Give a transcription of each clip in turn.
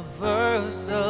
universal.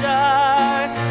dark.